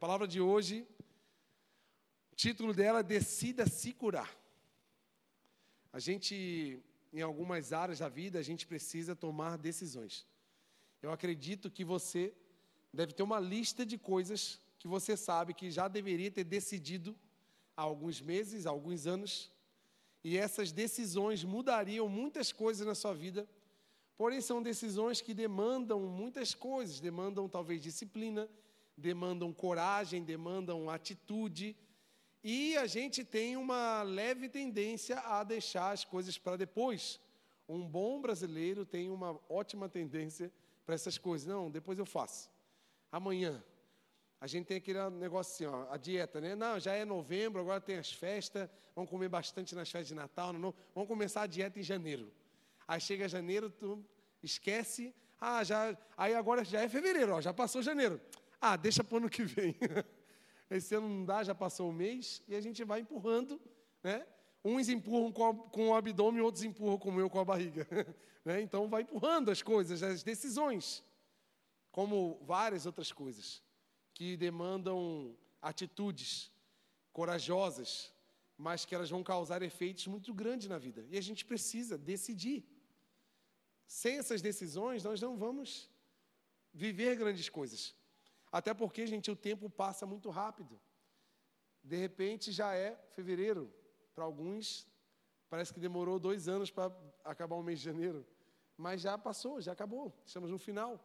A palavra de hoje, o título dela é Decida se curar. A gente, em algumas áreas da vida, a gente precisa tomar decisões. Eu acredito que você deve ter uma lista de coisas que você sabe que já deveria ter decidido há alguns meses, há alguns anos, e essas decisões mudariam muitas coisas na sua vida. Porém, são decisões que demandam muitas coisas, demandam talvez disciplina, demandam coragem, demandam atitude. E a gente tem uma leve tendência a deixar as coisas para depois. Um bom brasileiro tem uma ótima tendência para essas coisas. Não, depois eu faço. Amanhã. A gente tem aquele negócio assim, ó, a dieta, né? Não, já é novembro, agora tem as festas, vamos comer bastante nas festas de Natal, não, vamos começar a dieta em janeiro. Aí chega janeiro, tu esquece, ah, já, aí agora já é fevereiro, ó, já passou janeiro. Ah, deixa para o ano que vem. Esse ano não dá, já passou o mês, e a gente vai empurrando, né? Uns empurram com, o abdômen, outros empurram como eu com a barriga. né? Então vai empurrando as coisas, as decisões, como várias outras coisas, que demandam atitudes corajosas, mas que elas vão causar efeitos muito grandes na vida. E a gente precisa decidir. Sem essas decisões, nós não vamos viver grandes coisas. Até porque, gente, o tempo passa muito rápido. De repente já é fevereiro. Para alguns, parece que demorou dois anos para acabar o mês de janeiro. Mas já passou, já acabou. Estamos no final.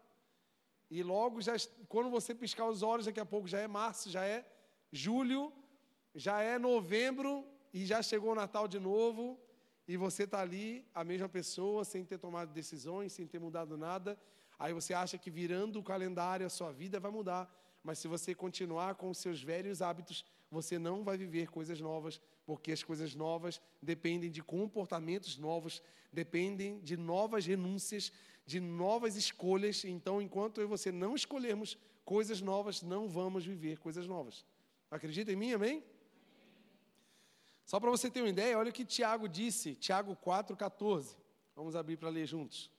E logo, já, quando você piscar os olhos, daqui a pouco já é março, já é julho, já é novembro e já chegou o Natal de novo. E você está ali, a mesma pessoa, sem ter tomado decisões, sem ter mudado nada. Aí você acha que virando o calendário a sua vida vai mudar, mas se você continuar com os seus velhos hábitos, você não vai viver coisas novas, porque as coisas novas dependem de comportamentos novos, dependem de novas renúncias, de novas escolhas. Então, enquanto eu e você não escolhermos coisas novas, não vamos viver coisas novas. Acredita em mim, amém? Só para você ter uma ideia, olha o que Tiago disse, Tiago 4,14. Vamos abrir para ler juntos.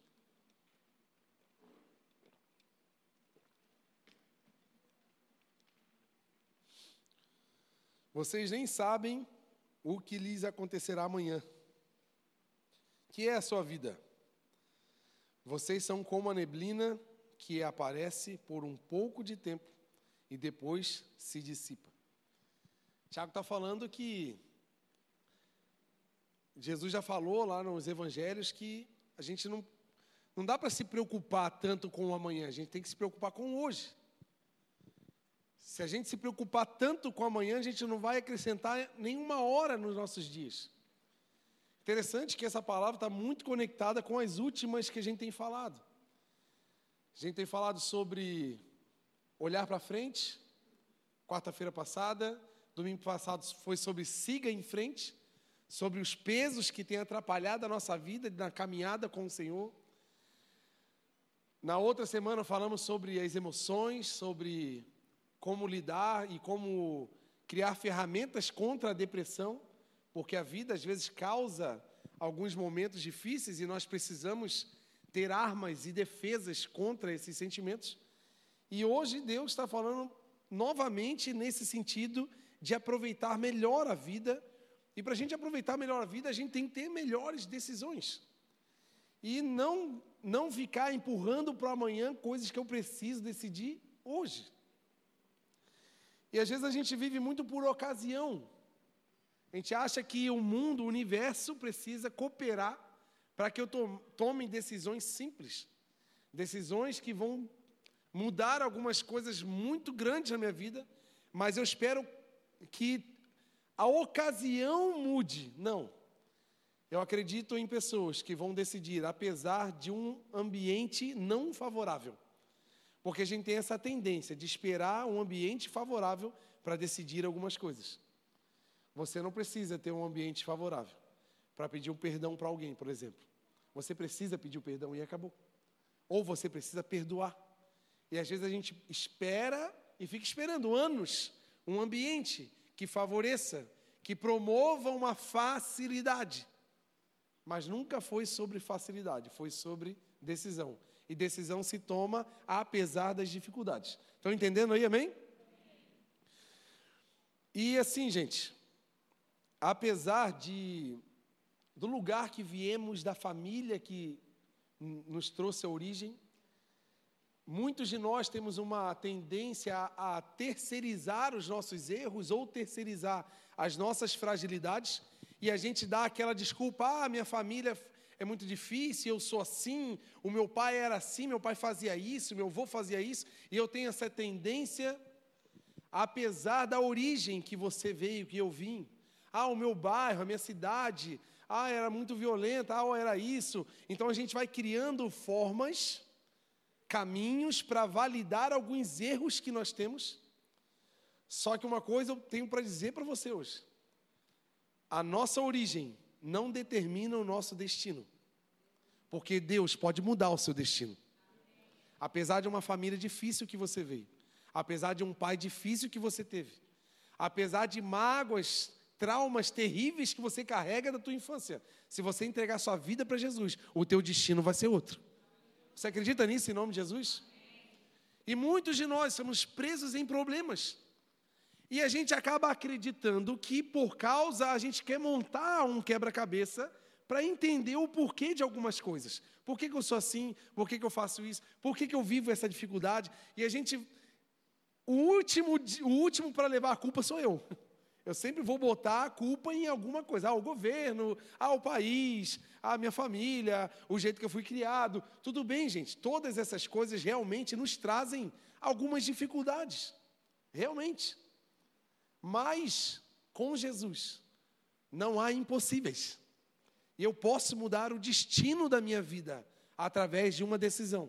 Vocês nem sabem o que lhes acontecerá amanhã. Que é a sua vida? Vocês são como a neblina que aparece por um pouco de tempo e depois se dissipa. Tiago está falando que Jesus já falou lá nos evangelhos que a gente não, não dá para se preocupar tanto com o amanhã, a gente tem que se preocupar com hoje. Se a gente se preocupar tanto com amanhã, a gente não vai acrescentar nenhuma hora nos nossos dias. Interessante que essa palavra está muito conectada com as últimas que a gente tem falado. A gente tem falado sobre olhar para frente, quarta-feira passada, domingo passado foi sobre siga em frente, sobre os pesos que têm atrapalhado a nossa vida na caminhada com o Senhor. Na outra semana falamos sobre as emoções, sobre como lidar e como criar ferramentas contra a depressão, porque a vida às vezes causa alguns momentos difíceis e nós precisamos ter armas e defesas contra esses sentimentos. E hoje Deus está falando novamente nesse sentido de aproveitar melhor a vida. E para a gente aproveitar melhor a vida, a gente tem que ter melhores decisões. E não, não ficar empurrando para amanhã coisas que eu preciso decidir hoje. E às vezes a gente vive muito por ocasião. A gente acha que o mundo, o universo precisa cooperar para que eu tome decisões simples, decisões que vão mudar algumas coisas muito grandes na minha vida, mas eu espero que a ocasião mude. Não. Eu acredito em pessoas que vão decidir, apesar de um ambiente não favorável. Porque a gente tem essa tendência de esperar um ambiente favorável para decidir algumas coisas. Você não precisa ter um ambiente favorável para pedir um perdão para alguém, por exemplo. Você precisa pedir o perdão e acabou. Ou você precisa perdoar. E às vezes a gente espera e fica esperando anos um ambiente que favoreça, que promova uma facilidade. Mas nunca foi sobre facilidade, foi sobre decisão e decisão se toma apesar das dificuldades. Estão entendendo aí, amém? E assim, gente, apesar de do lugar que viemos, da família que nos trouxe a origem, muitos de nós temos uma tendência a, a terceirizar os nossos erros ou terceirizar as nossas fragilidades e a gente dá aquela desculpa: ah, minha família é muito difícil, eu sou assim, o meu pai era assim, meu pai fazia isso, meu avô fazia isso, e eu tenho essa tendência, apesar da origem que você veio, que eu vim, ah, o meu bairro, a minha cidade, ah, era muito violenta, ah, era isso. Então a gente vai criando formas, caminhos para validar alguns erros que nós temos. Só que uma coisa eu tenho para dizer para você hoje: a nossa origem não determina o nosso destino, porque Deus pode mudar o seu destino. Apesar de uma família difícil que você veio, apesar de um pai difícil que você teve, apesar de mágoas traumas terríveis que você carrega da tua infância. Se você entregar sua vida para Jesus, o teu destino vai ser outro. Você acredita nisso em nome de Jesus? E muitos de nós somos presos em problemas. E a gente acaba acreditando que por causa a gente quer montar um quebra-cabeça para entender o porquê de algumas coisas. Por que, que eu sou assim? Por que, que eu faço isso? Por que, que eu vivo essa dificuldade? E a gente. O último, o último para levar a culpa sou eu. Eu sempre vou botar a culpa em alguma coisa. Ah, o governo, ah, o país, a minha família, o jeito que eu fui criado. Tudo bem, gente. Todas essas coisas realmente nos trazem algumas dificuldades. Realmente. Mas, com Jesus, não há impossíveis. E eu posso mudar o destino da minha vida através de uma decisão.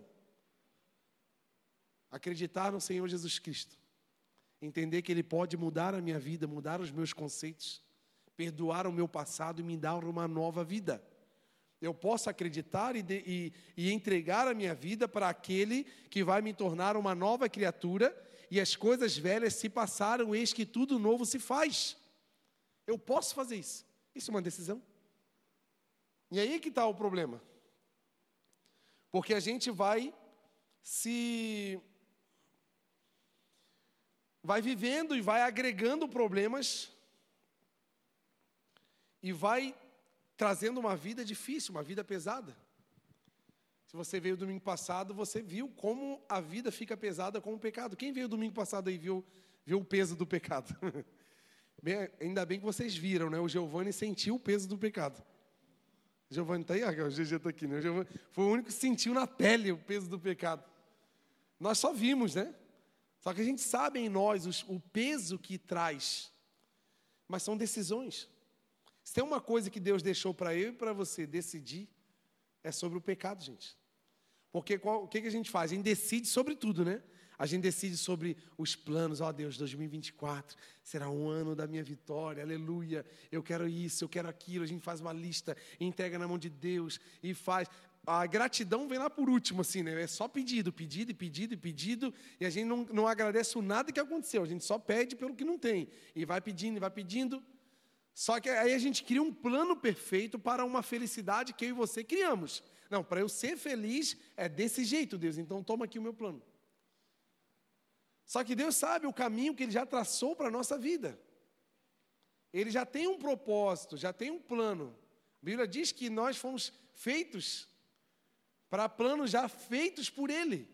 Acreditar no Senhor Jesus Cristo entender que Ele pode mudar a minha vida, mudar os meus conceitos, perdoar o meu passado e me dar uma nova vida. Eu posso acreditar e, de, e, e entregar a minha vida para aquele que vai me tornar uma nova criatura e as coisas velhas se passaram, eis que tudo novo se faz. Eu posso fazer isso. Isso é uma decisão. E aí que está o problema. Porque a gente vai se vai vivendo e vai agregando problemas e vai trazendo uma vida difícil, uma vida pesada. Você veio domingo passado, você viu como a vida fica pesada com o pecado. Quem veio domingo passado aí viu, viu o peso do pecado? Bem, ainda bem que vocês viram, né? O Giovanni sentiu o peso do pecado. Giovanni está aí, ah, o GG está aqui, né? O Giovanni foi o único que sentiu na pele o peso do pecado. Nós só vimos, né? Só que a gente sabe em nós os, o peso que traz, mas são decisões. Se tem uma coisa que Deus deixou para eu e para você decidir, é sobre o pecado, gente. Porque o que, que a gente faz? A gente decide sobre tudo, né? A gente decide sobre os planos, ó oh, Deus, 2024 será um ano da minha vitória, aleluia. Eu quero isso, eu quero aquilo. A gente faz uma lista, entrega na mão de Deus e faz a gratidão vem lá por último, assim, né? É só pedido, pedido, pedido pedido, e a gente não, não agradece o nada que aconteceu, a gente só pede pelo que não tem, e vai pedindo, e vai pedindo. Só que aí a gente cria um plano perfeito para uma felicidade que eu e você criamos. Não, para eu ser feliz é desse jeito, Deus, então toma aqui o meu plano. Só que Deus sabe o caminho que Ele já traçou para a nossa vida. Ele já tem um propósito, já tem um plano. A Bíblia diz que nós fomos feitos para planos já feitos por Ele.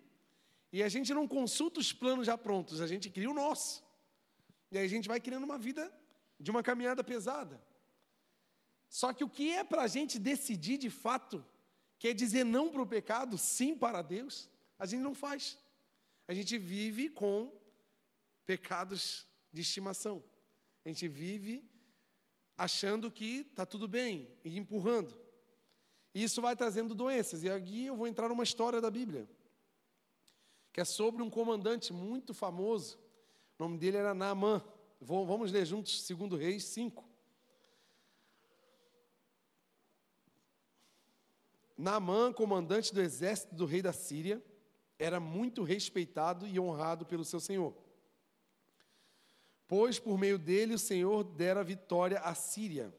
E a gente não consulta os planos já prontos, a gente cria o nosso. E aí a gente vai criando uma vida de uma caminhada pesada. Só que o que é para a gente decidir de fato, que é dizer não para o pecado, sim para Deus, a gente não faz. A gente vive com pecados de estimação. A gente vive achando que está tudo bem e empurrando. E isso vai trazendo doenças. E aqui eu vou entrar numa história da Bíblia, que é sobre um comandante muito famoso. O nome dele era Naamã. Vamos ler juntos 2 Reis 5. Naamã, comandante do exército do rei da Síria, era muito respeitado e honrado pelo seu senhor. Pois por meio dele o Senhor dera vitória à Síria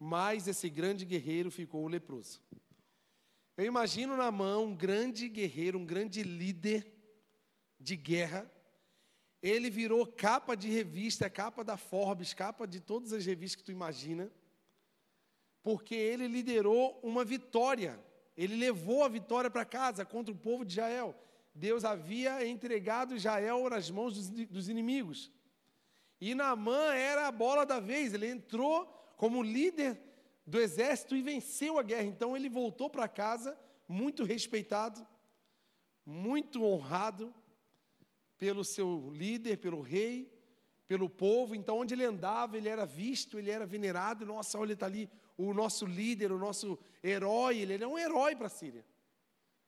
mas esse grande guerreiro ficou leproso. Eu imagino na mão um grande guerreiro, um grande líder de guerra, Ele virou capa de revista, capa da Forbes, capa de todas as revistas que tu imagina, porque ele liderou uma vitória. Ele levou a vitória para casa contra o povo de Israel. Deus havia entregado Israel nas mãos dos, dos inimigos. E Naamã era a bola da vez, ele entrou como líder do exército e venceu a guerra. Então ele voltou para casa muito respeitado, muito honrado pelo seu líder, pelo rei, pelo povo. Então, onde ele andava, ele era visto, ele era venerado. Nossa, olha, está ali o nosso líder, o nosso herói. Ele era um herói para a Síria.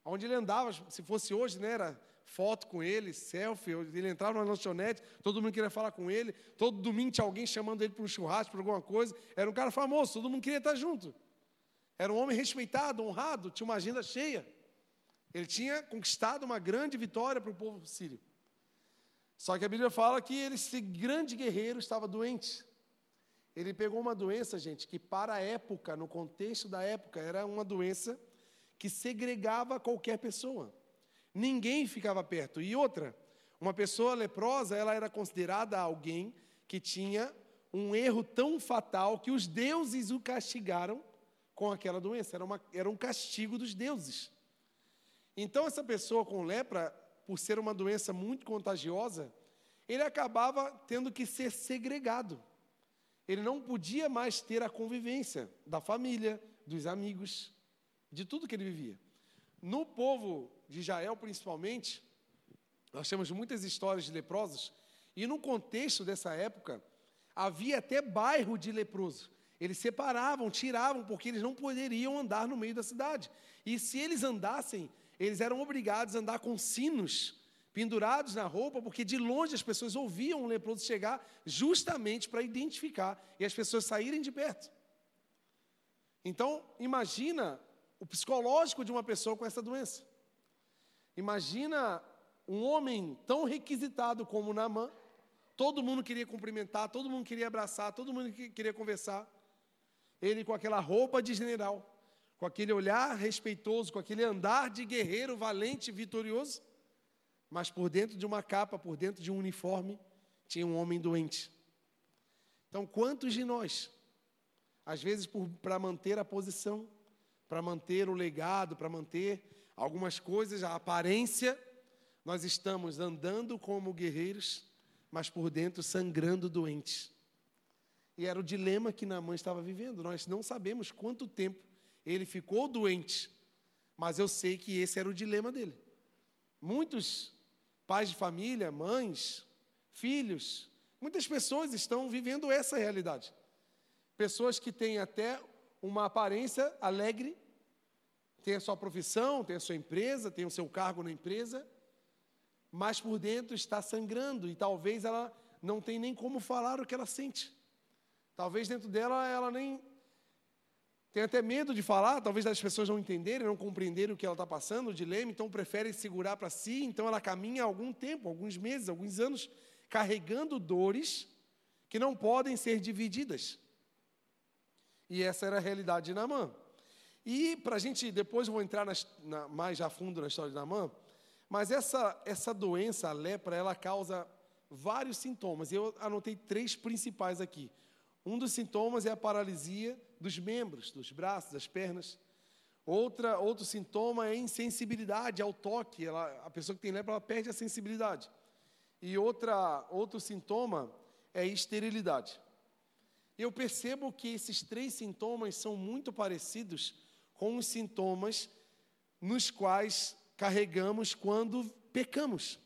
Onde ele andava, se fosse hoje, né, era foto com ele, selfie, ele entrava na lanchonete, todo mundo queria falar com ele, todo domingo tinha alguém chamando ele para um churrasco, para alguma coisa, era um cara famoso, todo mundo queria estar junto. Era um homem respeitado, honrado, tinha uma agenda cheia. Ele tinha conquistado uma grande vitória para o povo sírio. Só que a Bíblia fala que ele, esse grande guerreiro estava doente. Ele pegou uma doença, gente, que para a época, no contexto da época, era uma doença que segregava qualquer pessoa. Ninguém ficava perto. E outra, uma pessoa leprosa, ela era considerada alguém que tinha um erro tão fatal que os deuses o castigaram com aquela doença. Era, uma, era um castigo dos deuses. Então, essa pessoa com lepra, por ser uma doença muito contagiosa, ele acabava tendo que ser segregado. Ele não podia mais ter a convivência da família, dos amigos, de tudo que ele vivia. No povo de Israel, principalmente, nós temos muitas histórias de leprosos, e no contexto dessa época, havia até bairro de leproso. Eles separavam, tiravam, porque eles não poderiam andar no meio da cidade. E se eles andassem, eles eram obrigados a andar com sinos pendurados na roupa, porque de longe as pessoas ouviam um leproso chegar, justamente para identificar e as pessoas saírem de perto. Então, imagina o psicológico de uma pessoa com essa doença. Imagina um homem tão requisitado como Naamã, todo mundo queria cumprimentar, todo mundo queria abraçar, todo mundo queria conversar. Ele com aquela roupa de general, com aquele olhar respeitoso, com aquele andar de guerreiro valente, vitorioso, mas por dentro de uma capa, por dentro de um uniforme, tinha um homem doente. Então, quantos de nós, às vezes para manter a posição, para manter o legado, para manter algumas coisas, a aparência, nós estamos andando como guerreiros, mas por dentro sangrando doentes. E era o dilema que Naamã estava vivendo. Nós não sabemos quanto tempo ele ficou doente, mas eu sei que esse era o dilema dele. Muitos pais de família, mães, filhos, muitas pessoas estão vivendo essa realidade. Pessoas que têm até uma aparência alegre, tem a sua profissão, tem a sua empresa, tem o seu cargo na empresa, mas por dentro está sangrando e talvez ela não tem nem como falar o que ela sente. Talvez dentro dela ela nem tem até medo de falar, talvez as pessoas não entenderem, não compreenderem o que ela está passando, o dilema, então prefere segurar para si, então ela caminha algum tempo, alguns meses, alguns anos, carregando dores que não podem ser divididas. E essa era a realidade de Naamã. E para a gente, depois vou entrar nas, na, mais a fundo na história de Namã, mas essa, essa doença, a lepra, ela causa vários sintomas. Eu anotei três principais aqui. Um dos sintomas é a paralisia dos membros, dos braços, das pernas. Outra, outro sintoma é insensibilidade ao toque. Ela, a pessoa que tem lepra, ela perde a sensibilidade. E outra, outro sintoma é esterilidade. Eu percebo que esses três sintomas são muito parecidos com os sintomas nos quais carregamos quando pecamos.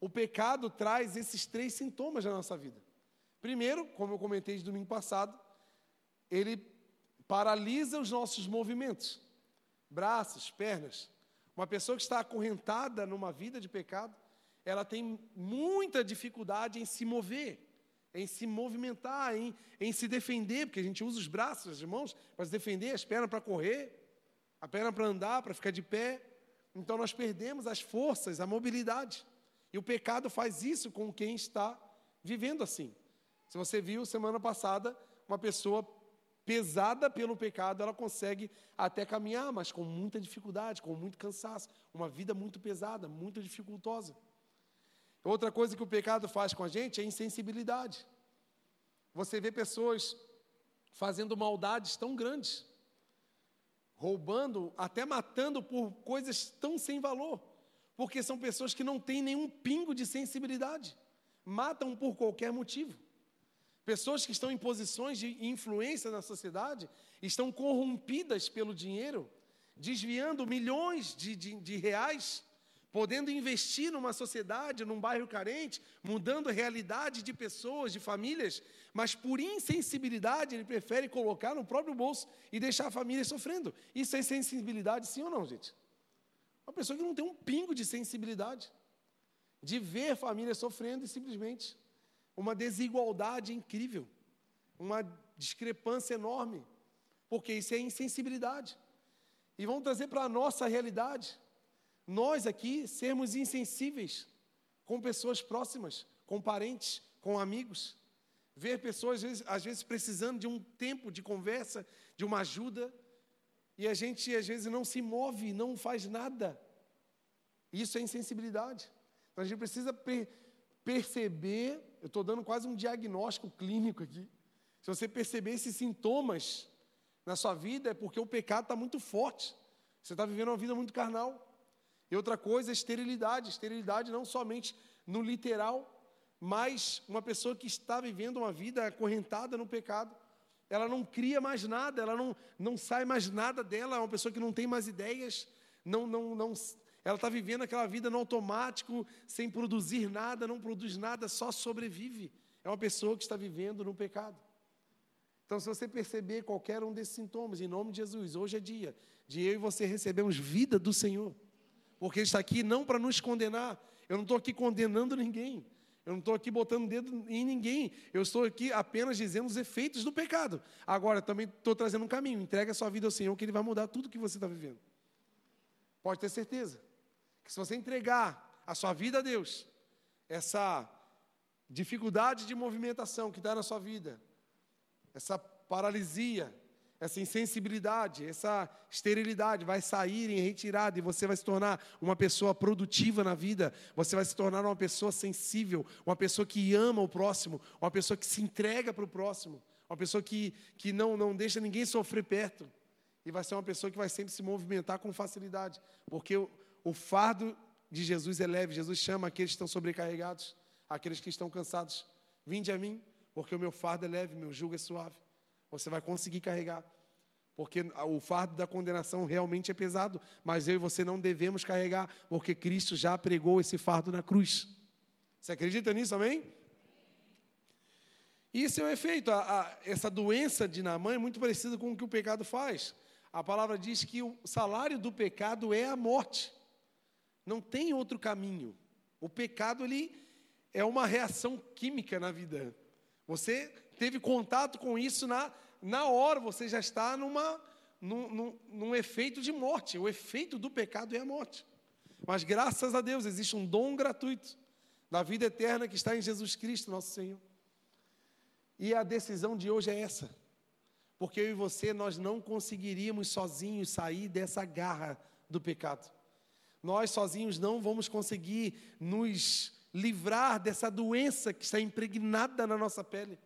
O pecado traz esses três sintomas na nossa vida. Primeiro, como eu comentei de domingo passado, ele paralisa os nossos movimentos, braços, pernas. Uma pessoa que está acorrentada numa vida de pecado, ela tem muita dificuldade em se mover, em se movimentar, em, em se defender, porque a gente usa os braços, as mãos para se defender, as pernas para correr, a perna para andar, para ficar de pé. Então nós perdemos as forças, a mobilidade. E o pecado faz isso com quem está vivendo assim. Se você viu semana passada, uma pessoa pesada pelo pecado, ela consegue até caminhar, mas com muita dificuldade, com muito cansaço, uma vida muito pesada, muito dificultosa. Outra coisa que o pecado faz com a gente é insensibilidade. Você vê pessoas fazendo maldades tão grandes, roubando, até matando por coisas tão sem valor, porque são pessoas que não têm nenhum pingo de sensibilidade, matam por qualquer motivo. Pessoas que estão em posições de influência na sociedade estão corrompidas pelo dinheiro, desviando milhões de, de, de reais podendo investir numa sociedade, num bairro carente, mudando a realidade de pessoas, de famílias, mas por insensibilidade ele prefere colocar no próprio bolso e deixar a família sofrendo. Isso é sensibilidade, sim ou não, gente? Uma pessoa que não tem um pingo de sensibilidade, de ver família sofrendo e simplesmente uma desigualdade incrível, uma discrepância enorme, porque isso é insensibilidade. E vamos trazer para a nossa realidade nós aqui sermos insensíveis com pessoas próximas, com parentes, com amigos. Ver pessoas, às vezes, às vezes, precisando de um tempo de conversa, de uma ajuda, e a gente, às vezes, não se move, não faz nada. Isso é insensibilidade. Então, a gente precisa per perceber, eu estou dando quase um diagnóstico clínico aqui. Se você perceber esses sintomas na sua vida, é porque o pecado está muito forte. Você está vivendo uma vida muito carnal. E outra coisa esterilidade. Esterilidade não somente no literal, mas uma pessoa que está vivendo uma vida acorrentada no pecado. Ela não cria mais nada, ela não, não sai mais nada dela, é uma pessoa que não tem mais ideias, não, não, não, ela está vivendo aquela vida no automático, sem produzir nada, não produz nada, só sobrevive. É uma pessoa que está vivendo no pecado. Então, se você perceber qualquer um desses sintomas, em nome de Jesus, hoje é dia de eu e você recebermos vida do Senhor porque Ele está aqui não para nos condenar. Eu não estou aqui condenando ninguém. Eu não estou aqui botando dedo em ninguém. Eu estou aqui apenas dizendo os efeitos do pecado. Agora, também estou trazendo um caminho. Entrega a sua vida ao Senhor, que Ele vai mudar tudo que você está vivendo. Pode ter certeza. Que se você entregar a sua vida a Deus, essa dificuldade de movimentação que está na sua vida, essa paralisia, essa insensibilidade, essa esterilidade vai sair em retirada e você vai se tornar uma pessoa produtiva na vida, você vai se tornar uma pessoa sensível, uma pessoa que ama o próximo, uma pessoa que se entrega para o próximo, uma pessoa que, que não, não deixa ninguém sofrer perto e vai ser uma pessoa que vai sempre se movimentar com facilidade, porque o, fardo de Jesus é leve, Jesus chama aqueles que estão sobrecarregados, aqueles que estão cansados, vinde a mim, porque o meu fardo é leve, meu jugo é suave. Você vai conseguir carregar. Porque o fardo da condenação realmente é pesado, mas eu e você não devemos carregar, porque Cristo já pregou esse fardo na cruz. Você acredita nisso, amém? Isso é o efeito. A, a, essa doença de Naamã é muito parecida com o que o pecado faz. A palavra diz que o salário do pecado é a morte. Não tem outro caminho. O pecado ele é uma reação química na vida. Você teve contato com isso na, na hora, você já está numa, num, num, num efeito de morte. O efeito do pecado é a morte. Mas graças a Deus existe um dom gratuito da vida eterna que está em Jesus Cristo, nosso Senhor. E a decisão de hoje é essa. Porque eu e você, nós não conseguiríamos sozinhos sair dessa garra do pecado. Nós sozinhos não vamos conseguir nos livrar dessa doença que está impregnada na nossa pele.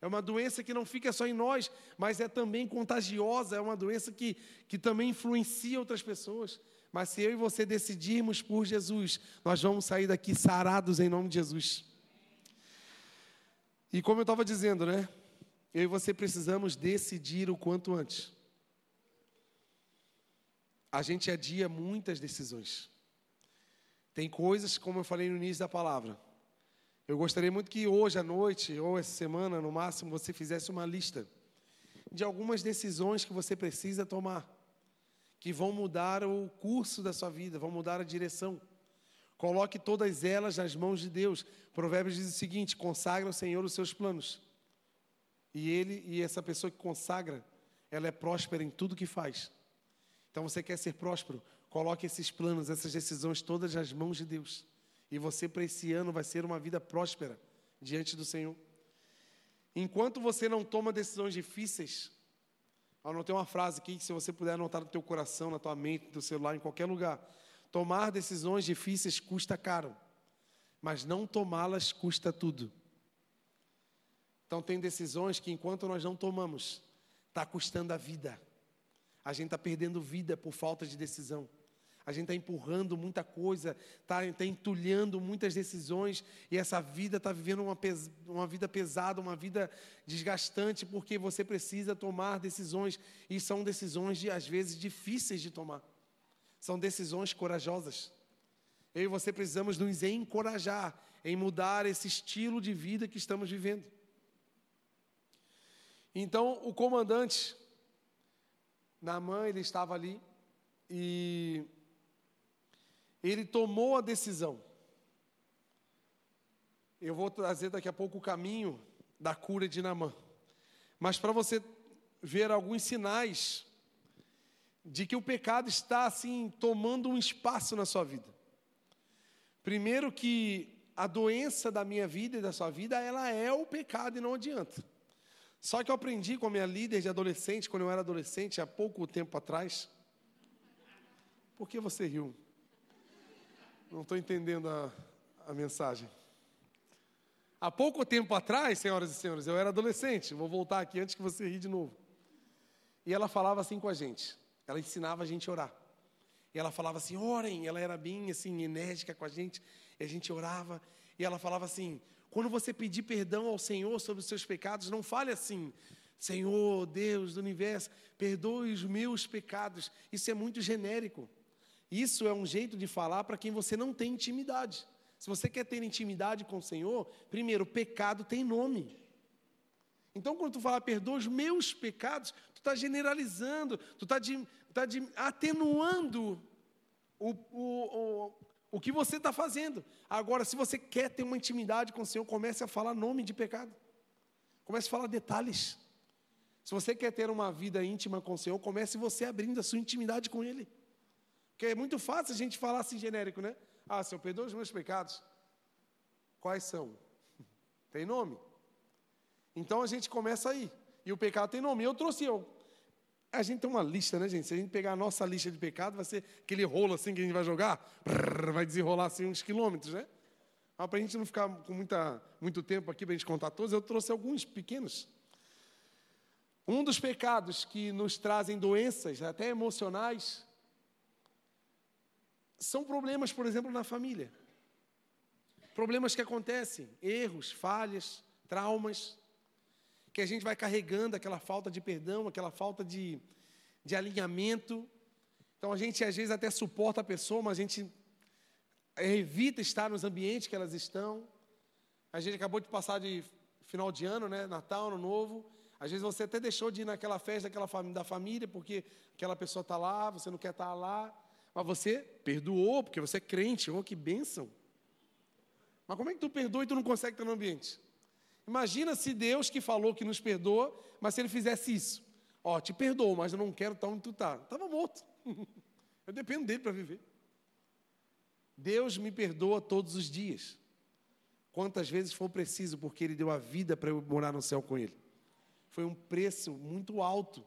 É uma doença que não fica só em nós, mas é também contagiosa, é uma doença que, que também influencia outras pessoas. Mas se eu e você decidirmos por Jesus, nós vamos sair daqui sarados em nome de Jesus. E como eu estava dizendo, né? Eu e você precisamos decidir o quanto antes. A gente adia muitas decisões. Tem coisas, como eu falei no início da palavra, eu gostaria muito que hoje à noite, ou essa semana, no máximo, você fizesse uma lista de algumas decisões que você precisa tomar, que vão mudar o curso da sua vida, vão mudar a direção. Coloque todas elas nas mãos de Deus. Provérbios diz o seguinte: consagra ao Senhor os seus planos. E ele e essa pessoa que consagra, ela é próspera em tudo que faz. Então você quer ser próspero? Coloque esses planos, essas decisões todas nas mãos de Deus. E você, para esse ano, vai ser uma vida próspera diante do Senhor. Enquanto você não toma decisões difíceis, anotei uma frase aqui que se você puder anotar no teu coração, na tua mente, no teu celular, em qualquer lugar. Tomar decisões difíceis custa caro, mas não tomá-las custa tudo. Então, tem decisões que, enquanto nós não tomamos, está custando a vida. A gente está perdendo vida por falta de decisão. A gente está empurrando muita coisa, está tá entulhando muitas decisões, e essa vida está vivendo uma, pes, uma vida pesada, uma vida desgastante, porque você precisa tomar decisões, e são decisões, de, às vezes, difíceis de tomar. São decisões corajosas. Eu e você precisamos nos encorajar em mudar esse estilo de vida que estamos vivendo. Então, o comandante, Naamã, ele estava ali e ele tomou a decisão. Eu vou trazer daqui a pouco o caminho da cura de Naamã. Mas para você ver alguns sinais de que o pecado está assim tomando um espaço na sua vida. Primeiro que a doença da minha vida e da sua vida, ela é o pecado e não adianta. Só que eu aprendi com a minha líder de adolescente, quando eu era adolescente, há pouco tempo atrás. Por que você riu? Não estou entendendo a, a mensagem. Há pouco tempo atrás, senhoras e senhores, eu era adolescente. Vou voltar aqui antes que você ri de novo. E ela falava assim com a gente. Ela ensinava a gente a orar. E ela falava assim: orem. Ela era bem assim enérgica com a gente. E a gente orava. E ela falava assim: quando você pedir perdão ao Senhor sobre os seus pecados, não fale assim: Senhor, Deus do universo, perdoe os meus pecados. Isso é muito genérico. Isso é um jeito de falar para quem você não tem intimidade. Se você quer ter intimidade com o Senhor, primeiro, pecado tem nome. Então, quando tu fala, perdoa os meus pecados, tu está generalizando, tu está tá atenuando o, o, o, o que você está fazendo. Agora, se você quer ter uma intimidade com o Senhor, comece a falar nome de pecado. Comece a falar detalhes. Se você quer ter uma vida íntima com o Senhor, comece você abrindo a sua intimidade com Ele. Porque é muito fácil a gente falar assim genérico, né? Ah, Senhor, perdoa os meus pecados. Quais são? Tem nome? Então a gente começa aí. E o pecado tem nome. Eu trouxe eu. A gente tem uma lista, né, gente? Se a gente pegar a nossa lista de pecado, vai ser aquele rolo assim que a gente vai jogar, vai desenrolar assim uns quilômetros, né? Mas para a gente não ficar com muita, muito tempo aqui para a gente contar todos, eu trouxe alguns pequenos. Um dos pecados que nos trazem doenças, até emocionais, são problemas, por exemplo, na família. Problemas que acontecem, erros, falhas, traumas, que a gente vai carregando aquela falta de perdão, aquela falta de, de alinhamento. Então a gente às vezes até suporta a pessoa, mas a gente evita estar nos ambientes que elas estão. A gente acabou de passar de final de ano, né? Natal, Ano Novo. Às vezes você até deixou de ir naquela festa daquela da família porque aquela pessoa está lá, você não quer estar tá lá. Mas você perdoou, porque você é crente. Oh, que bênção. Mas como é que tu perdoa e tu não consegue estar no ambiente? Imagina se Deus que falou que nos perdoa, mas se ele fizesse isso. Ó, oh, te perdoo, mas eu não quero estar onde tu está. Estava morto. eu dependo dele para viver. Deus me perdoa todos os dias. Quantas vezes for preciso, porque Ele deu a vida para eu morar no céu com Ele. Foi um preço muito alto.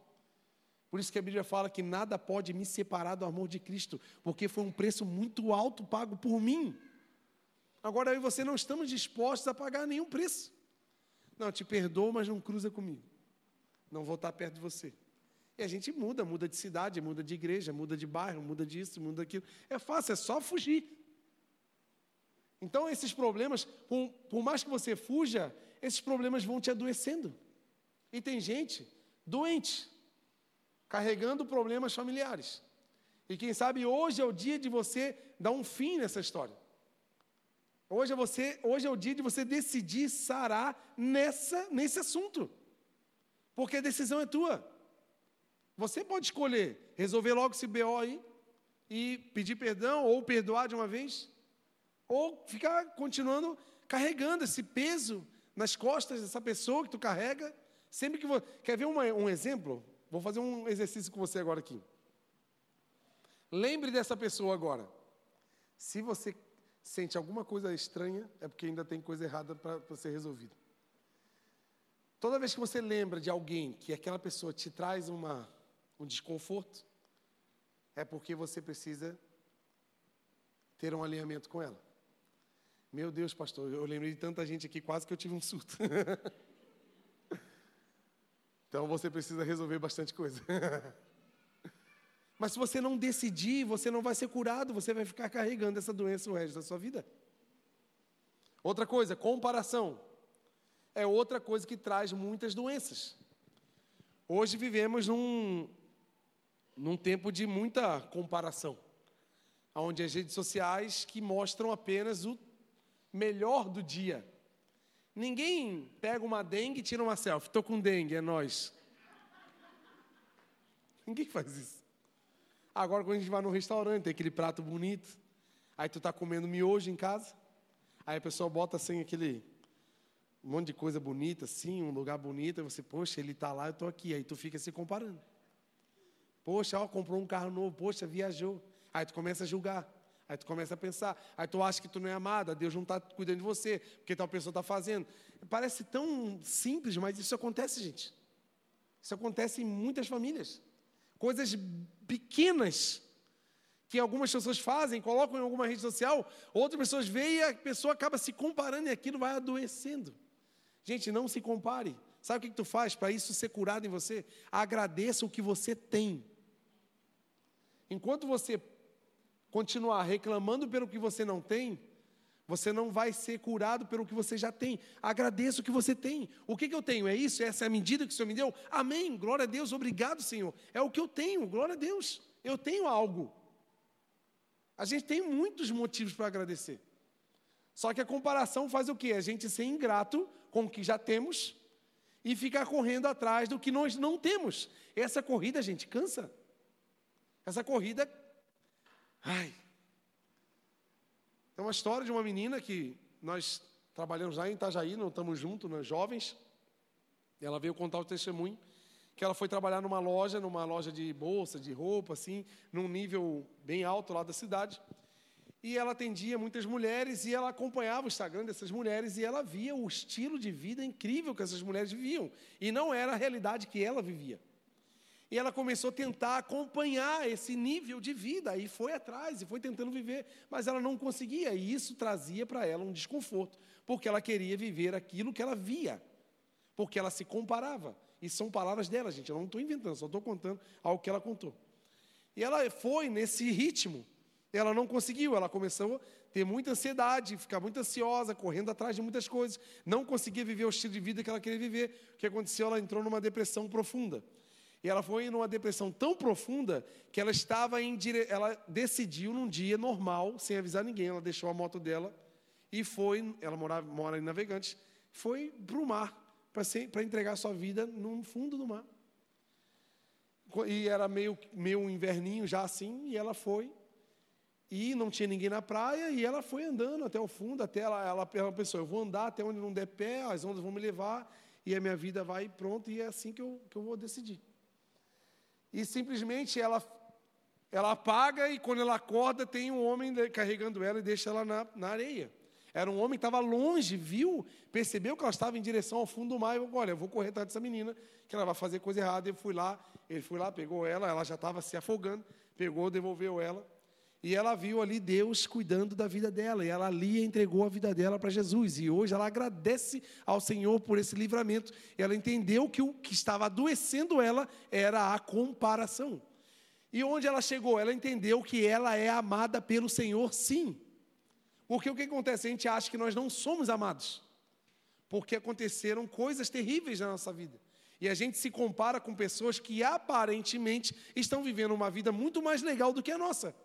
Por isso que a Bíblia fala que nada pode me separar do amor de Cristo, porque foi um preço muito alto pago por mim. Agora eu e você não estamos dispostos a pagar nenhum preço. Não, te perdoo, mas não cruza comigo. Não vou estar perto de você. E a gente muda, muda de cidade, muda de igreja, muda de bairro, muda disso, muda daquilo. É fácil, é só fugir. Então, esses problemas, por, por mais que você fuja, esses problemas vão te adoecendo. E tem gente doente, carregando problemas familiares. E quem sabe hoje é o dia de você dar um fim nessa história. Hoje é, você, hoje é o dia de você decidir sarar nessa, nesse assunto. Porque a decisão é tua. Você pode escolher resolver logo esse BO aí e pedir perdão ou perdoar de uma vez, ou ficar continuando carregando esse peso nas costas dessa pessoa que tu carrega. Sempre que você. Quer ver uma, um exemplo? Vou fazer um exercício com você agora aqui. Lembre dessa pessoa agora. Se você sente alguma coisa estranha, é porque ainda tem coisa errada para ser resolvida. Toda vez que você lembra de alguém que aquela pessoa te traz uma, um desconforto, é porque você precisa ter um alinhamento com ela. Meu Deus, pastor, eu lembrei de tanta gente aqui, quase que eu tive um surto. então você precisa resolver bastante coisa. Mas se você não decidir, você não vai ser curado, você vai ficar carregando essa doença o resto da sua vida. Outra coisa, comparação. É outra coisa que traz muitas doenças. Hoje vivemos num, num tempo de muita comparação, onde as redes sociais que mostram apenas o melhor do dia. Ninguém pega uma dengue e tira uma selfie. Estou com dengue, é nós. Ninguém faz isso. Agora, quando a gente vai no restaurante, tem aquele prato bonito, aí tu está comendo miojo em casa, aí a pessoa bota assim aquele um monte de coisa bonita, assim, um lugar bonito, e você, poxa, ele está lá, eu estou aqui, aí tu fica se comparando. Poxa, ó, comprou um carro novo, poxa, viajou. Aí tu começa a julgar. Aí tu começa a pensar. Aí tu acha que tu não é amada, Deus não está cuidando de você, porque tal pessoa está fazendo. Parece tão simples, mas isso acontece, gente. Isso acontece em muitas famílias. Coisas pequenas que algumas pessoas fazem, colocam em alguma rede social, outras pessoas veem e a pessoa acaba se comparando e aquilo vai adoecendo. Gente, não se compare. Sabe o que, que tu faz para isso ser curado em você? Agradeça o que você tem. Enquanto você continuar reclamando pelo que você não tem, você não vai ser curado pelo que você já tem. Agradeça o que você tem. O que, que eu tenho? É isso? Essa é a medida que o Senhor me deu? Amém. Glória a Deus. Obrigado, Senhor. É o que eu tenho. Glória a Deus. Eu tenho algo. A gente tem muitos motivos para agradecer. Só que a comparação faz o quê? A gente ser ingrato com o que já temos e ficar correndo atrás do que nós não temos. Essa corrida, gente, cansa. Essa corrida. Ai. É uma história de uma menina que nós trabalhamos lá em Itajaí, não estamos juntos, nós jovens. Ela veio contar o testemunho que ela foi trabalhar numa loja, numa loja de bolsa, de roupa, assim, num nível bem alto lá da cidade. E ela atendia muitas mulheres e ela acompanhava o Instagram dessas mulheres e ela via o estilo de vida incrível que essas mulheres viviam. E não era a realidade que ela vivia. E ela começou a tentar acompanhar esse nível de vida, e foi atrás, e foi tentando viver, mas ela não conseguia, e isso trazia para ela um desconforto, porque ela queria viver aquilo que ela via, porque ela se comparava. E são palavras dela, gente, eu não estou inventando, só estou contando algo que ela contou. E ela foi nesse ritmo, ela não conseguiu, ela começou a ter muita ansiedade, ficar muito ansiosa, correndo atrás de muitas coisas, não conseguia viver o estilo de vida que ela queria viver. O que aconteceu? Ela entrou numa depressão profunda. E ela foi numa depressão tão profunda que ela estava em dire... ela decidiu num dia normal, sem avisar ninguém, ela deixou a moto dela e foi, ela morava, mora em Navegantes, foi para o mar para entregar sua vida no fundo do mar. E era meio, meio inverninho já assim, e ela foi. E não tinha ninguém na praia, e ela foi andando até o fundo, até ela, ela, ela pensou, eu vou andar até onde não der pé, as ondas vão me levar, e a minha vida vai pronto, e é assim que eu, que eu vou decidir. E simplesmente ela, ela apaga e quando ela acorda tem um homem carregando ela e deixa ela na, na areia. Era um homem que estava longe, viu, percebeu que ela estava em direção ao fundo do mar. E eu, olha, eu vou correr atrás dessa menina, que ela vai fazer coisa errada. Eu fui lá, ele foi lá, pegou ela, ela já estava se afogando, pegou, devolveu ela. E ela viu ali Deus cuidando da vida dela. E ela ali entregou a vida dela para Jesus. E hoje ela agradece ao Senhor por esse livramento. Ela entendeu que o que estava adoecendo ela era a comparação. E onde ela chegou? Ela entendeu que ela é amada pelo Senhor, sim. Porque o que acontece? A gente acha que nós não somos amados. Porque aconteceram coisas terríveis na nossa vida. E a gente se compara com pessoas que aparentemente estão vivendo uma vida muito mais legal do que a nossa.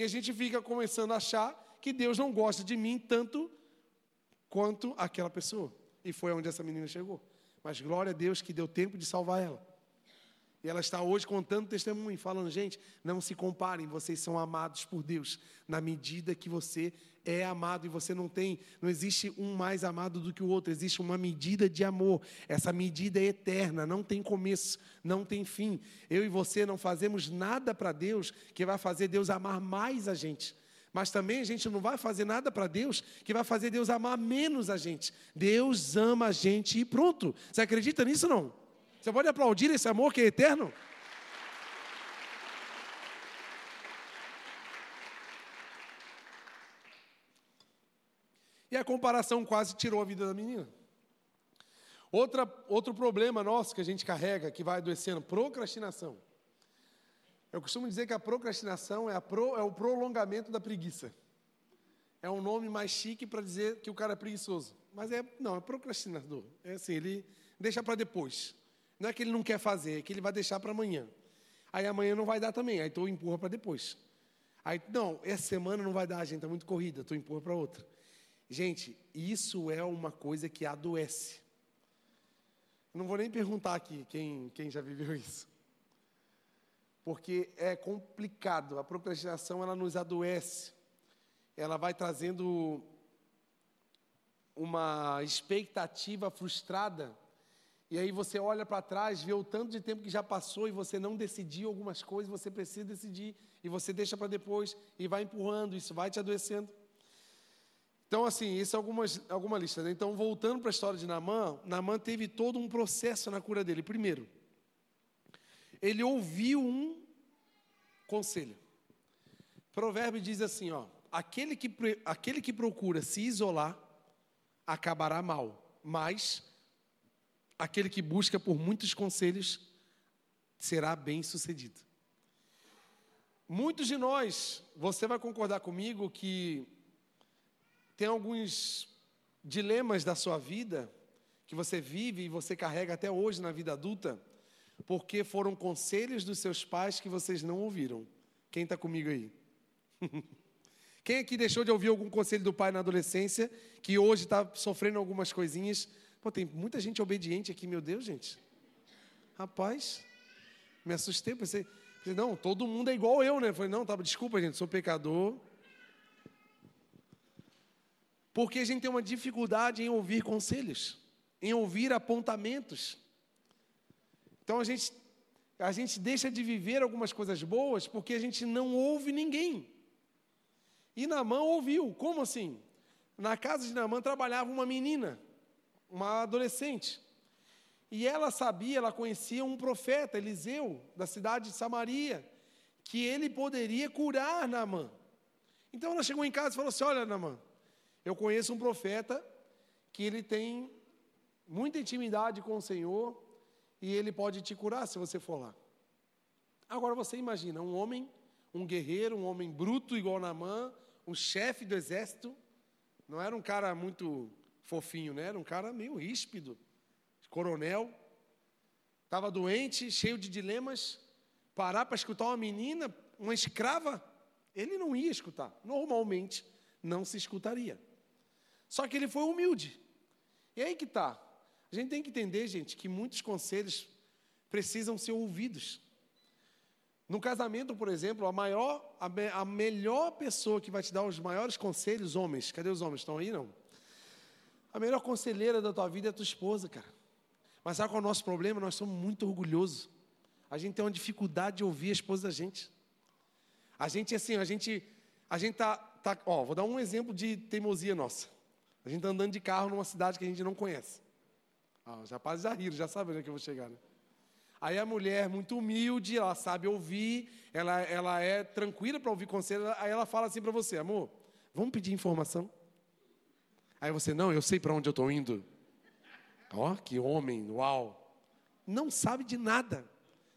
E a gente fica começando a achar que Deus não gosta de mim tanto quanto aquela pessoa. E foi onde essa menina chegou. Mas glória a Deus que deu tempo de salvar ela. E ela está hoje contando testemunho, falando: gente, não se comparem, vocês são amados por Deus, na medida que você é amado e você não tem, não existe um mais amado do que o outro, existe uma medida de amor. Essa medida é eterna, não tem começo, não tem fim. Eu e você não fazemos nada para Deus que vai fazer Deus amar mais a gente. Mas também a gente não vai fazer nada para Deus que vai fazer Deus amar menos a gente. Deus ama a gente e pronto. Você acredita nisso não? Você pode aplaudir esse amor que é eterno? a comparação quase tirou a vida da menina. Outra, outro problema nosso que a gente carrega, que vai adoecendo, procrastinação. Eu costumo dizer que a procrastinação é, a pro, é o prolongamento da preguiça. É um nome mais chique para dizer que o cara é preguiçoso. Mas é, não, é procrastinador. É assim, ele deixa para depois. Não é que ele não quer fazer, é que ele vai deixar para amanhã. Aí amanhã não vai dar também, aí tu empurra para depois. Aí, não, essa semana não vai dar, gente, está muito corrida, tu empurra para outra. Gente, isso é uma coisa que adoece. Não vou nem perguntar aqui quem, quem já viveu isso. Porque é complicado. A procrastinação ela nos adoece. Ela vai trazendo uma expectativa frustrada. E aí você olha para trás, vê o tanto de tempo que já passou e você não decidiu algumas coisas, você precisa decidir e você deixa para depois e vai empurrando, isso vai te adoecendo. Então, assim, isso é algumas, alguma lista. Né? Então, voltando para a história de Naamã, Naamã teve todo um processo na cura dele. Primeiro, ele ouviu um conselho. Provérbio diz assim, ó, aquele que, aquele que procura se isolar, acabará mal, mas aquele que busca por muitos conselhos, será bem sucedido. Muitos de nós, você vai concordar comigo que tem alguns dilemas da sua vida que você vive e você carrega até hoje na vida adulta, porque foram conselhos dos seus pais que vocês não ouviram. Quem está comigo aí? Quem aqui deixou de ouvir algum conselho do pai na adolescência, que hoje está sofrendo algumas coisinhas? Pô, tem muita gente obediente aqui, meu Deus, gente. Rapaz, me assustei, pensei, pensei não, todo mundo é igual eu, né? Falei, não, tá, desculpa, gente, sou pecador, porque a gente tem uma dificuldade em ouvir conselhos, em ouvir apontamentos. Então a gente, a gente deixa de viver algumas coisas boas porque a gente não ouve ninguém. E Namã ouviu. Como assim? Na casa de Namã trabalhava uma menina, uma adolescente. E ela sabia, ela conhecia um profeta, Eliseu, da cidade de Samaria, que ele poderia curar Namã. Então ela chegou em casa e falou assim: Olha, Namã, eu conheço um profeta que ele tem muita intimidade com o Senhor e ele pode te curar se você for lá. Agora você imagina um homem, um guerreiro, um homem bruto igual Namã, um chefe do exército, não era um cara muito fofinho, né? Era um cara meio ríspido, coronel, estava doente, cheio de dilemas, parar para escutar uma menina, uma escrava, ele não ia escutar. Normalmente não se escutaria. Só que ele foi humilde. E aí que está. A gente tem que entender, gente, que muitos conselhos precisam ser ouvidos. No casamento, por exemplo, a maior, a, me, a melhor pessoa que vai te dar os maiores conselhos, homens, cadê os homens? Estão aí, não? A melhor conselheira da tua vida é a tua esposa, cara. Mas sabe qual é o nosso problema? Nós somos muito orgulhosos. A gente tem uma dificuldade de ouvir a esposa da gente. A gente, assim, a gente, a gente tá, tá, ó, vou dar um exemplo de teimosia nossa. A gente está andando de carro numa cidade que a gente não conhece. Ah, os rapazes já riram, já sabem onde é que eu vou chegar. Né? Aí a mulher, muito humilde, ela sabe ouvir, ela, ela é tranquila para ouvir conselho, aí ela fala assim para você, amor, vamos pedir informação? Aí você, não, eu sei para onde eu estou indo. Ó, oh, que homem, uau. Não sabe de nada,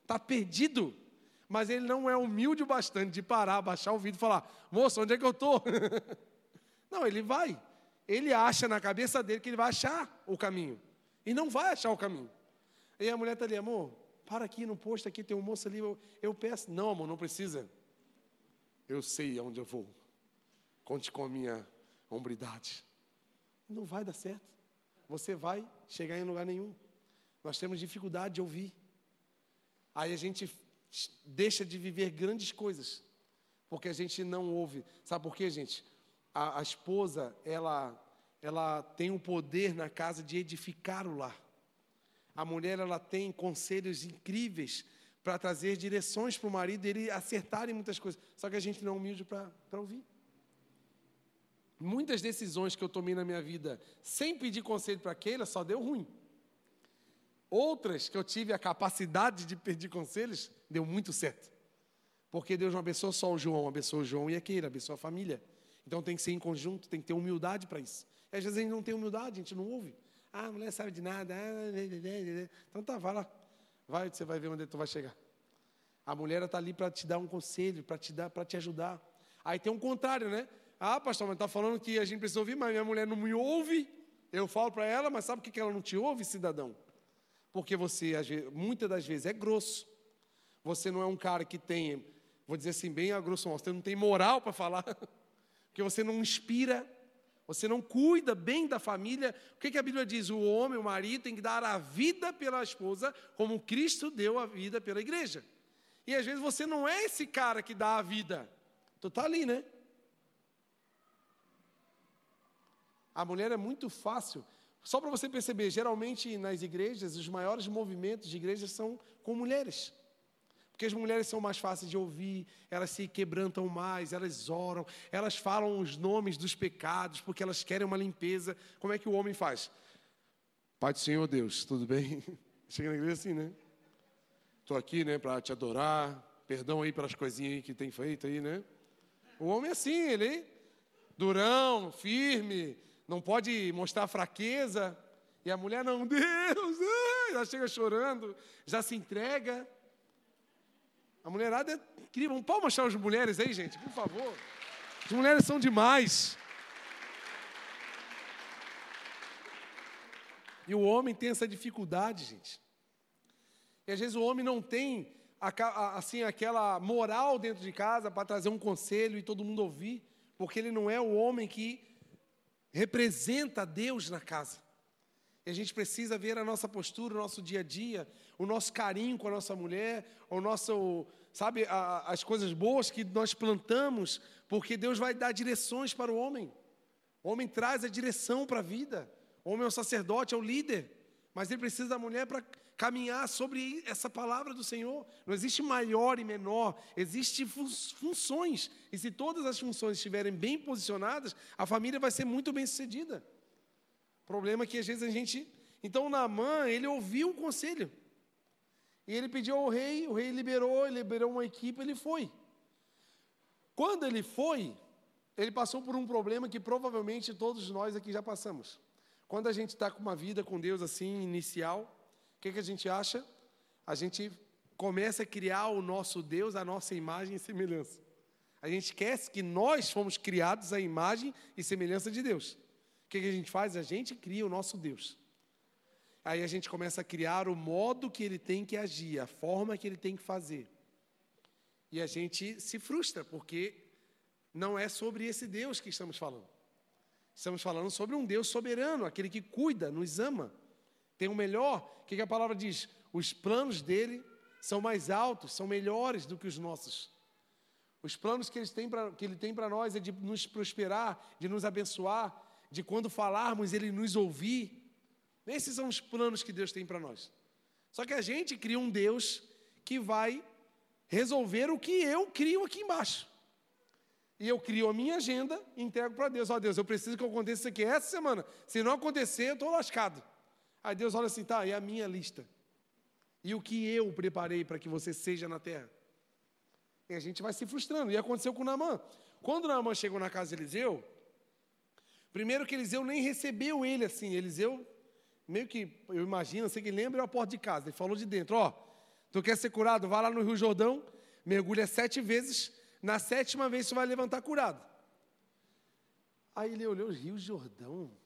está perdido. Mas ele não é humilde o bastante de parar, baixar o vidro e falar, moço, onde é que eu estou? não, ele vai ele acha na cabeça dele que ele vai achar o caminho. E não vai achar o caminho. E a mulher está ali, amor, para aqui no posto, aqui tem um moço ali, eu, eu peço. Não, amor, não precisa. Eu sei aonde eu vou. Conte com a minha hombridade. Não vai dar certo. Você vai chegar em lugar nenhum. Nós temos dificuldade de ouvir. Aí a gente deixa de viver grandes coisas. Porque a gente não ouve. Sabe por quê, gente? a, a esposa, ela, ela tem o poder na casa de edificar o lar. A mulher, ela tem conselhos incríveis para trazer direções para o marido ele acertar em muitas coisas. Só que a gente não é humilde para ouvir. Muitas decisões que eu tomei na minha vida sem pedir conselho para aquela só deu ruim. Outras que eu tive a capacidade de pedir conselhos, deu muito certo. Porque Deus não abençoou só o João, abençoou o João e aquele, abençoou a família. Então tem que ser em conjunto, tem que ter humildade para isso. E às vezes a gente não tem humildade, a gente não ouve. Ah, a mulher sabe de nada. Ah, então tá, vai lá. Vai, você vai ver onde tu vai chegar. A mulher está ali para te dar um conselho, para te dar, para te ajudar. Aí tem um contrário, né? Ah, pastor, mas está falando que a gente precisa ouvir, mas minha mulher não me ouve. Eu falo para ela, mas sabe por que ela não te ouve, cidadão? Porque você, muitas das vezes, é grosso. Você não é um cara que tem, vou dizer assim, bem a grosso modo, você não tem moral para falar, porque você não inspira, você não cuida bem da família. O que, que a Bíblia diz? O homem, o marido, tem que dar a vida pela esposa, como Cristo deu a vida pela igreja. E às vezes você não é esse cara que dá a vida. Tu está ali, né? A mulher é muito fácil. Só para você perceber, geralmente nas igrejas, os maiores movimentos de igrejas são com mulheres. Porque as mulheres são mais fáceis de ouvir, elas se quebrantam mais, elas oram, elas falam os nomes dos pecados, porque elas querem uma limpeza. Como é que o homem faz? Pai do Senhor Deus, tudo bem? Chega na igreja assim, né? Estou aqui, né, para te adorar. Perdão aí pelas coisinhas que tem feito aí, né? O homem é assim, ele durão, firme, não pode mostrar fraqueza. E a mulher, não, Deus, já chega chorando, já se entrega. A mulherada é incrível. Vamos palmas as mulheres aí, gente, por favor. As mulheres são demais. E o homem tem essa dificuldade, gente. E às vezes o homem não tem assim aquela moral dentro de casa para trazer um conselho e todo mundo ouvir, porque ele não é o homem que representa Deus na casa. E a gente precisa ver a nossa postura, o nosso dia a dia, o nosso carinho com a nossa mulher, o nosso, sabe, a, as coisas boas que nós plantamos, porque Deus vai dar direções para o homem. O homem traz a direção para a vida. O homem é o sacerdote, é o líder, mas ele precisa da mulher para caminhar sobre essa palavra do Senhor. Não existe maior e menor, existem funções. E se todas as funções estiverem bem posicionadas, a família vai ser muito bem sucedida. O problema é que às vezes a gente. Então, Naamã, ele ouviu o conselho. E ele pediu ao rei, o rei liberou, ele liberou uma equipe, ele foi. Quando ele foi, ele passou por um problema que provavelmente todos nós aqui já passamos. Quando a gente está com uma vida com Deus assim, inicial, que, que a gente acha? A gente começa a criar o nosso Deus, a nossa imagem e semelhança. A gente esquece que nós fomos criados à imagem e semelhança de Deus que, que a gente faz? A gente cria o nosso Deus. Aí a gente começa a criar o modo que ele tem que agir, a forma que ele tem que fazer. E a gente se frustra, porque não é sobre esse Deus que estamos falando. Estamos falando sobre um Deus soberano, aquele que cuida, nos ama, tem o melhor. O que a palavra diz? Os planos dele são mais altos, são melhores do que os nossos. Os planos que, que ele tem para nós é de nos prosperar, de nos abençoar, de quando falarmos ele nos ouvir. Esses são os planos que Deus tem para nós. Só que a gente cria um Deus que vai resolver o que eu crio aqui embaixo. E eu crio a minha agenda e entrego para Deus. Ó oh, Deus, eu preciso que aconteça isso aqui essa semana. Se não acontecer, eu estou lascado. Aí Deus olha assim, tá, é a minha lista. E o que eu preparei para que você seja na terra. E a gente vai se frustrando. E aconteceu com Naamã. Quando Naamã chegou na casa de Eliseu, Primeiro que Eliseu nem recebeu ele assim. Eliseu, meio que, eu imagino, sei que lembra, a porta de casa. Ele falou de dentro: Ó, tu quer ser curado? Vai lá no Rio Jordão, mergulha sete vezes, na sétima vez tu vai levantar curado. Aí ele olhou: Rio Jordão?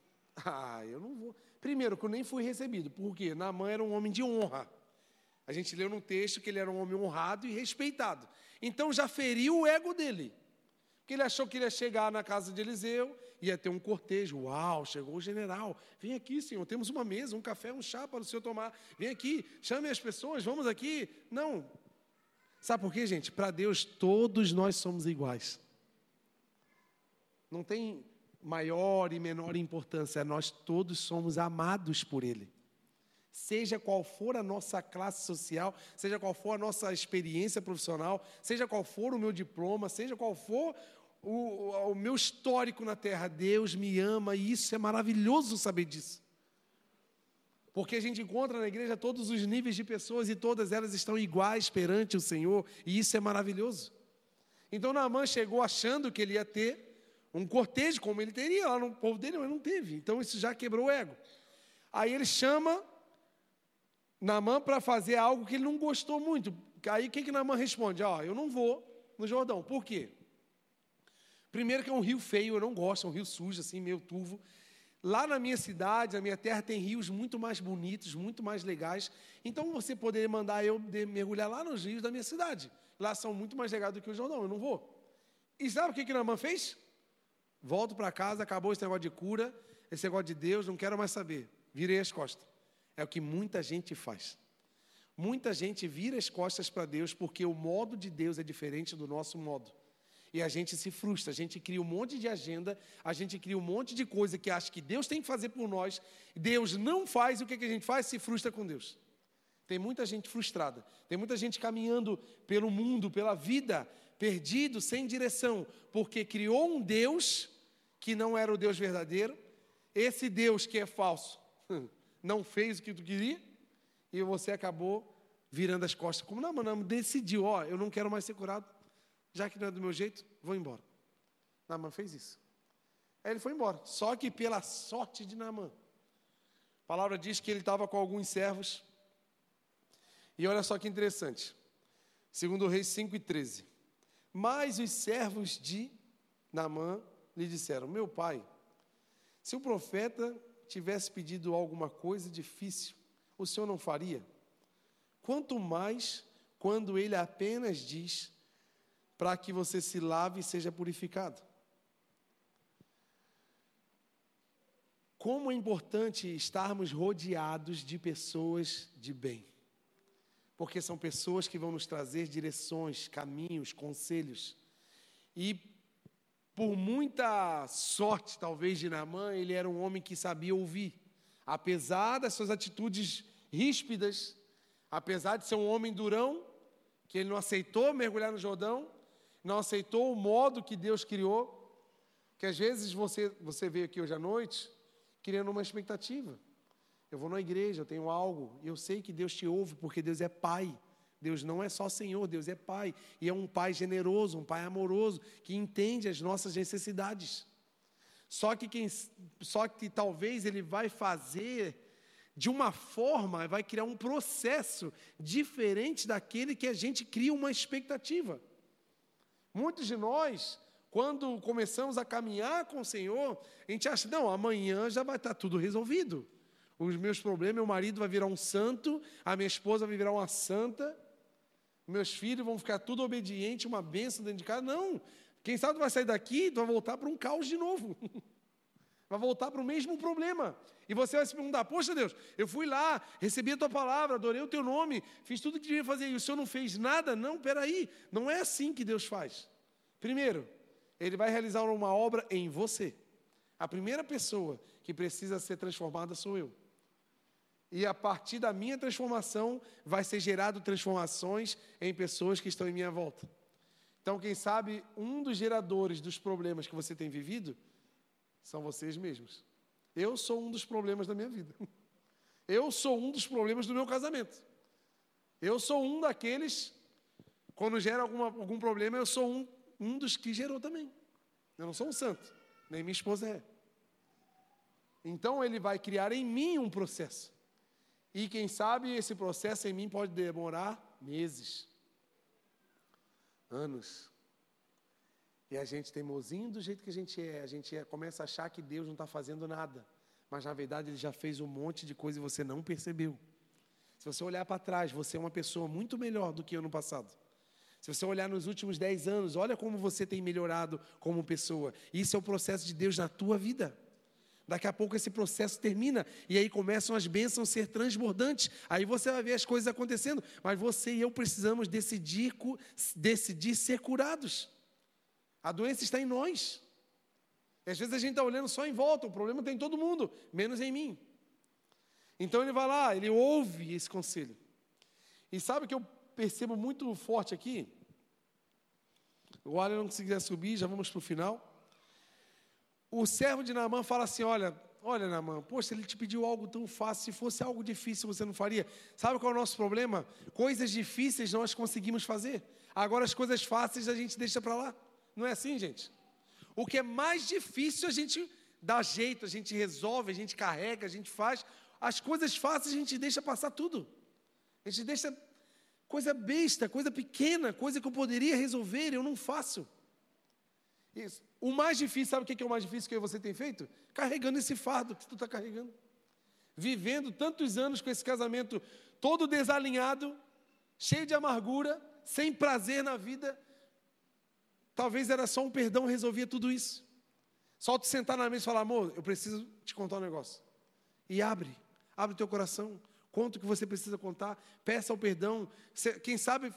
Ah, eu não vou. Primeiro, que eu nem fui recebido, porque Naamã era um homem de honra. A gente leu no texto que ele era um homem honrado e respeitado. Então já feriu o ego dele. Porque ele achou que ele ia chegar na casa de Eliseu, ia ter um cortejo. Uau, chegou o general. Vem aqui, senhor, temos uma mesa, um café, um chá para o senhor tomar. Vem aqui, chame as pessoas, vamos aqui. Não. Sabe por quê, gente? Para Deus, todos nós somos iguais. Não tem maior e menor importância, nós todos somos amados por Ele. Seja qual for a nossa classe social, seja qual for a nossa experiência profissional, seja qual for o meu diploma, seja qual for o, o meu histórico na terra, Deus me ama e isso é maravilhoso saber disso. Porque a gente encontra na igreja todos os níveis de pessoas e todas elas estão iguais perante o Senhor, e isso é maravilhoso. Então Naamã chegou achando que ele ia ter um cortejo, como ele teria lá no povo dele, mas não teve. Então isso já quebrou o ego. Aí ele chama Naamã para fazer algo que ele não gostou muito. Aí o que, que Naamã responde? Ó, eu não vou no Jordão. Por quê? Primeiro que é um rio feio, eu não gosto, é um rio sujo, assim, meio turvo. Lá na minha cidade, na minha terra, tem rios muito mais bonitos, muito mais legais. Então você poderia mandar eu mergulhar lá nos rios da minha cidade. Lá são muito mais legais do que o Jordão, eu não vou. E sabe o que, que Naamã fez? Volto para casa, acabou esse negócio de cura, esse negócio de Deus, não quero mais saber. Virei as costas. É o que muita gente faz. Muita gente vira as costas para Deus porque o modo de Deus é diferente do nosso modo. E a gente se frustra, a gente cria um monte de agenda, a gente cria um monte de coisa que acha que Deus tem que fazer por nós, Deus não faz, e o que, que a gente faz? Se frustra com Deus. Tem muita gente frustrada, tem muita gente caminhando pelo mundo, pela vida, perdido, sem direção, porque criou um Deus que não era o Deus verdadeiro, esse Deus que é falso não fez o que tu queria, e você acabou virando as costas. Como não, mano, decidiu, ó, eu não quero mais ser curado, já que não é do meu jeito, vou embora. Naaman fez isso. Aí ele foi embora. Só que pela sorte de Naaman. A palavra diz que ele estava com alguns servos. E olha só que interessante. Segundo o rei 5 e 13. Mas os servos de Naamã lhe disseram: Meu pai, se o profeta tivesse pedido alguma coisa difícil, o senhor não faria? Quanto mais quando ele apenas diz para que você se lave e seja purificado. Como é importante estarmos rodeados de pessoas de bem porque são pessoas que vão nos trazer direções, caminhos, conselhos. E por muita sorte, talvez, de Naamã, ele era um homem que sabia ouvir. Apesar das suas atitudes ríspidas, apesar de ser um homem durão, que ele não aceitou mergulhar no Jordão, não aceitou o modo que Deus criou, que às vezes você, você veio aqui hoje à noite criando uma expectativa. Eu vou na igreja, eu tenho algo, e eu sei que Deus te ouve, porque Deus é Pai. Deus não é só Senhor, Deus é Pai. E é um Pai generoso, um Pai amoroso, que entende as nossas necessidades. Só que, quem, só que talvez Ele vai fazer de uma forma, vai criar um processo diferente daquele que a gente cria uma expectativa. Muitos de nós, quando começamos a caminhar com o Senhor, a gente acha, não, amanhã já vai estar tudo resolvido os meus problemas, meu marido vai virar um santo, a minha esposa vai virar uma santa, meus filhos vão ficar tudo obediente, uma bênção dentro de casa. Não. Quem sabe tu vai sair daqui, tu vai voltar para um caos de novo. Vai voltar para o mesmo problema. E você vai se perguntar: Poxa Deus, eu fui lá, recebi a tua palavra, adorei o teu nome, fiz tudo o que devia fazer e o Senhor não fez nada? Não, peraí, não é assim que Deus faz. Primeiro, Ele vai realizar uma obra em você. A primeira pessoa que precisa ser transformada sou eu. E a partir da minha transformação, vai ser gerado transformações em pessoas que estão em minha volta. Então, quem sabe, um dos geradores dos problemas que você tem vivido são vocês mesmos. Eu sou um dos problemas da minha vida. Eu sou um dos problemas do meu casamento. Eu sou um daqueles, quando gera alguma, algum problema, eu sou um, um dos que gerou também. Eu não sou um santo, nem minha esposa é. Então, ele vai criar em mim um processo. E quem sabe esse processo em mim pode demorar meses, anos. E a gente teimosinho do jeito que a gente é, a gente é, começa a achar que Deus não está fazendo nada. Mas na verdade Ele já fez um monte de coisa e você não percebeu. Se você olhar para trás, você é uma pessoa muito melhor do que eu no passado. Se você olhar nos últimos dez anos, olha como você tem melhorado como pessoa. Isso é o processo de Deus na tua vida. Daqui a pouco esse processo termina e aí começam as bênçãos a ser transbordantes. Aí você vai ver as coisas acontecendo, mas você e eu precisamos decidir, decidir ser curados. A doença está em nós. E às vezes a gente está olhando só em volta, o problema tem em todo mundo, menos em mim. Então ele vai lá, ele ouve esse conselho. E sabe o que eu percebo muito forte aqui? O Alan não conseguia subir, já vamos para o final o servo de Naamã fala assim: Olha, olha, Naamã, poxa, ele te pediu algo tão fácil, se fosse algo difícil você não faria. Sabe qual é o nosso problema? Coisas difíceis nós conseguimos fazer, agora as coisas fáceis a gente deixa para lá. Não é assim, gente? O que é mais difícil a gente dá jeito, a gente resolve, a gente carrega, a gente faz. As coisas fáceis a gente deixa passar tudo. A gente deixa coisa besta, coisa pequena, coisa que eu poderia resolver, eu não faço. Isso. O mais difícil, sabe o que é o mais difícil que você tem feito? Carregando esse fardo que tu está carregando. Vivendo tantos anos com esse casamento todo desalinhado, cheio de amargura, sem prazer na vida. Talvez era só um perdão resolvia tudo isso. Só tu sentar na mesa e falar, amor, eu preciso te contar um negócio. E abre, abre o teu coração, conta o que você precisa contar, peça o perdão. Quem sabe,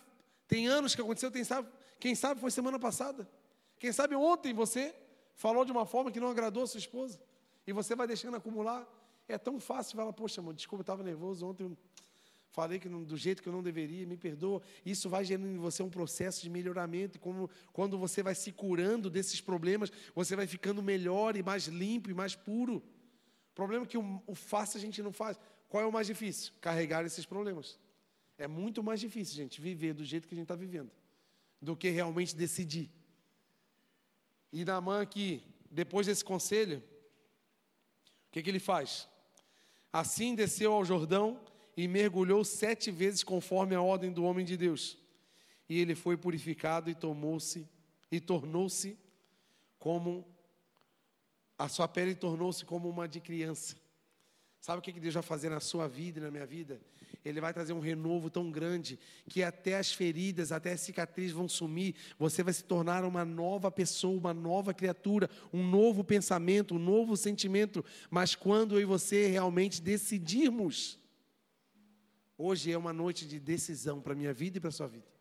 tem anos que aconteceu, quem sabe, quem sabe foi semana passada. Quem sabe ontem você falou de uma forma que não agradou a sua esposa. E você vai deixando acumular. É tão fácil falar, poxa, amor, desculpa, eu estava nervoso ontem, falei que não, do jeito que eu não deveria, me perdoa. Isso vai gerando em você um processo de melhoramento. Como, quando você vai se curando desses problemas, você vai ficando melhor e mais limpo e mais puro. O problema é que o, o fácil a gente não faz. Qual é o mais difícil? Carregar esses problemas. É muito mais difícil, gente, viver do jeito que a gente está vivendo, do que realmente decidir. E Naamã aqui, depois desse conselho, o que, que ele faz? Assim desceu ao Jordão e mergulhou sete vezes conforme a ordem do homem de Deus. E ele foi purificado e tomou-se e tornou-se como a sua pele tornou-se como uma de criança. Sabe o que Deus vai fazer na sua vida e na minha vida? Ele vai trazer um renovo tão grande que até as feridas, até as cicatrizes vão sumir. Você vai se tornar uma nova pessoa, uma nova criatura, um novo pensamento, um novo sentimento. Mas quando eu e você realmente decidirmos, hoje é uma noite de decisão para a minha vida e para a sua vida.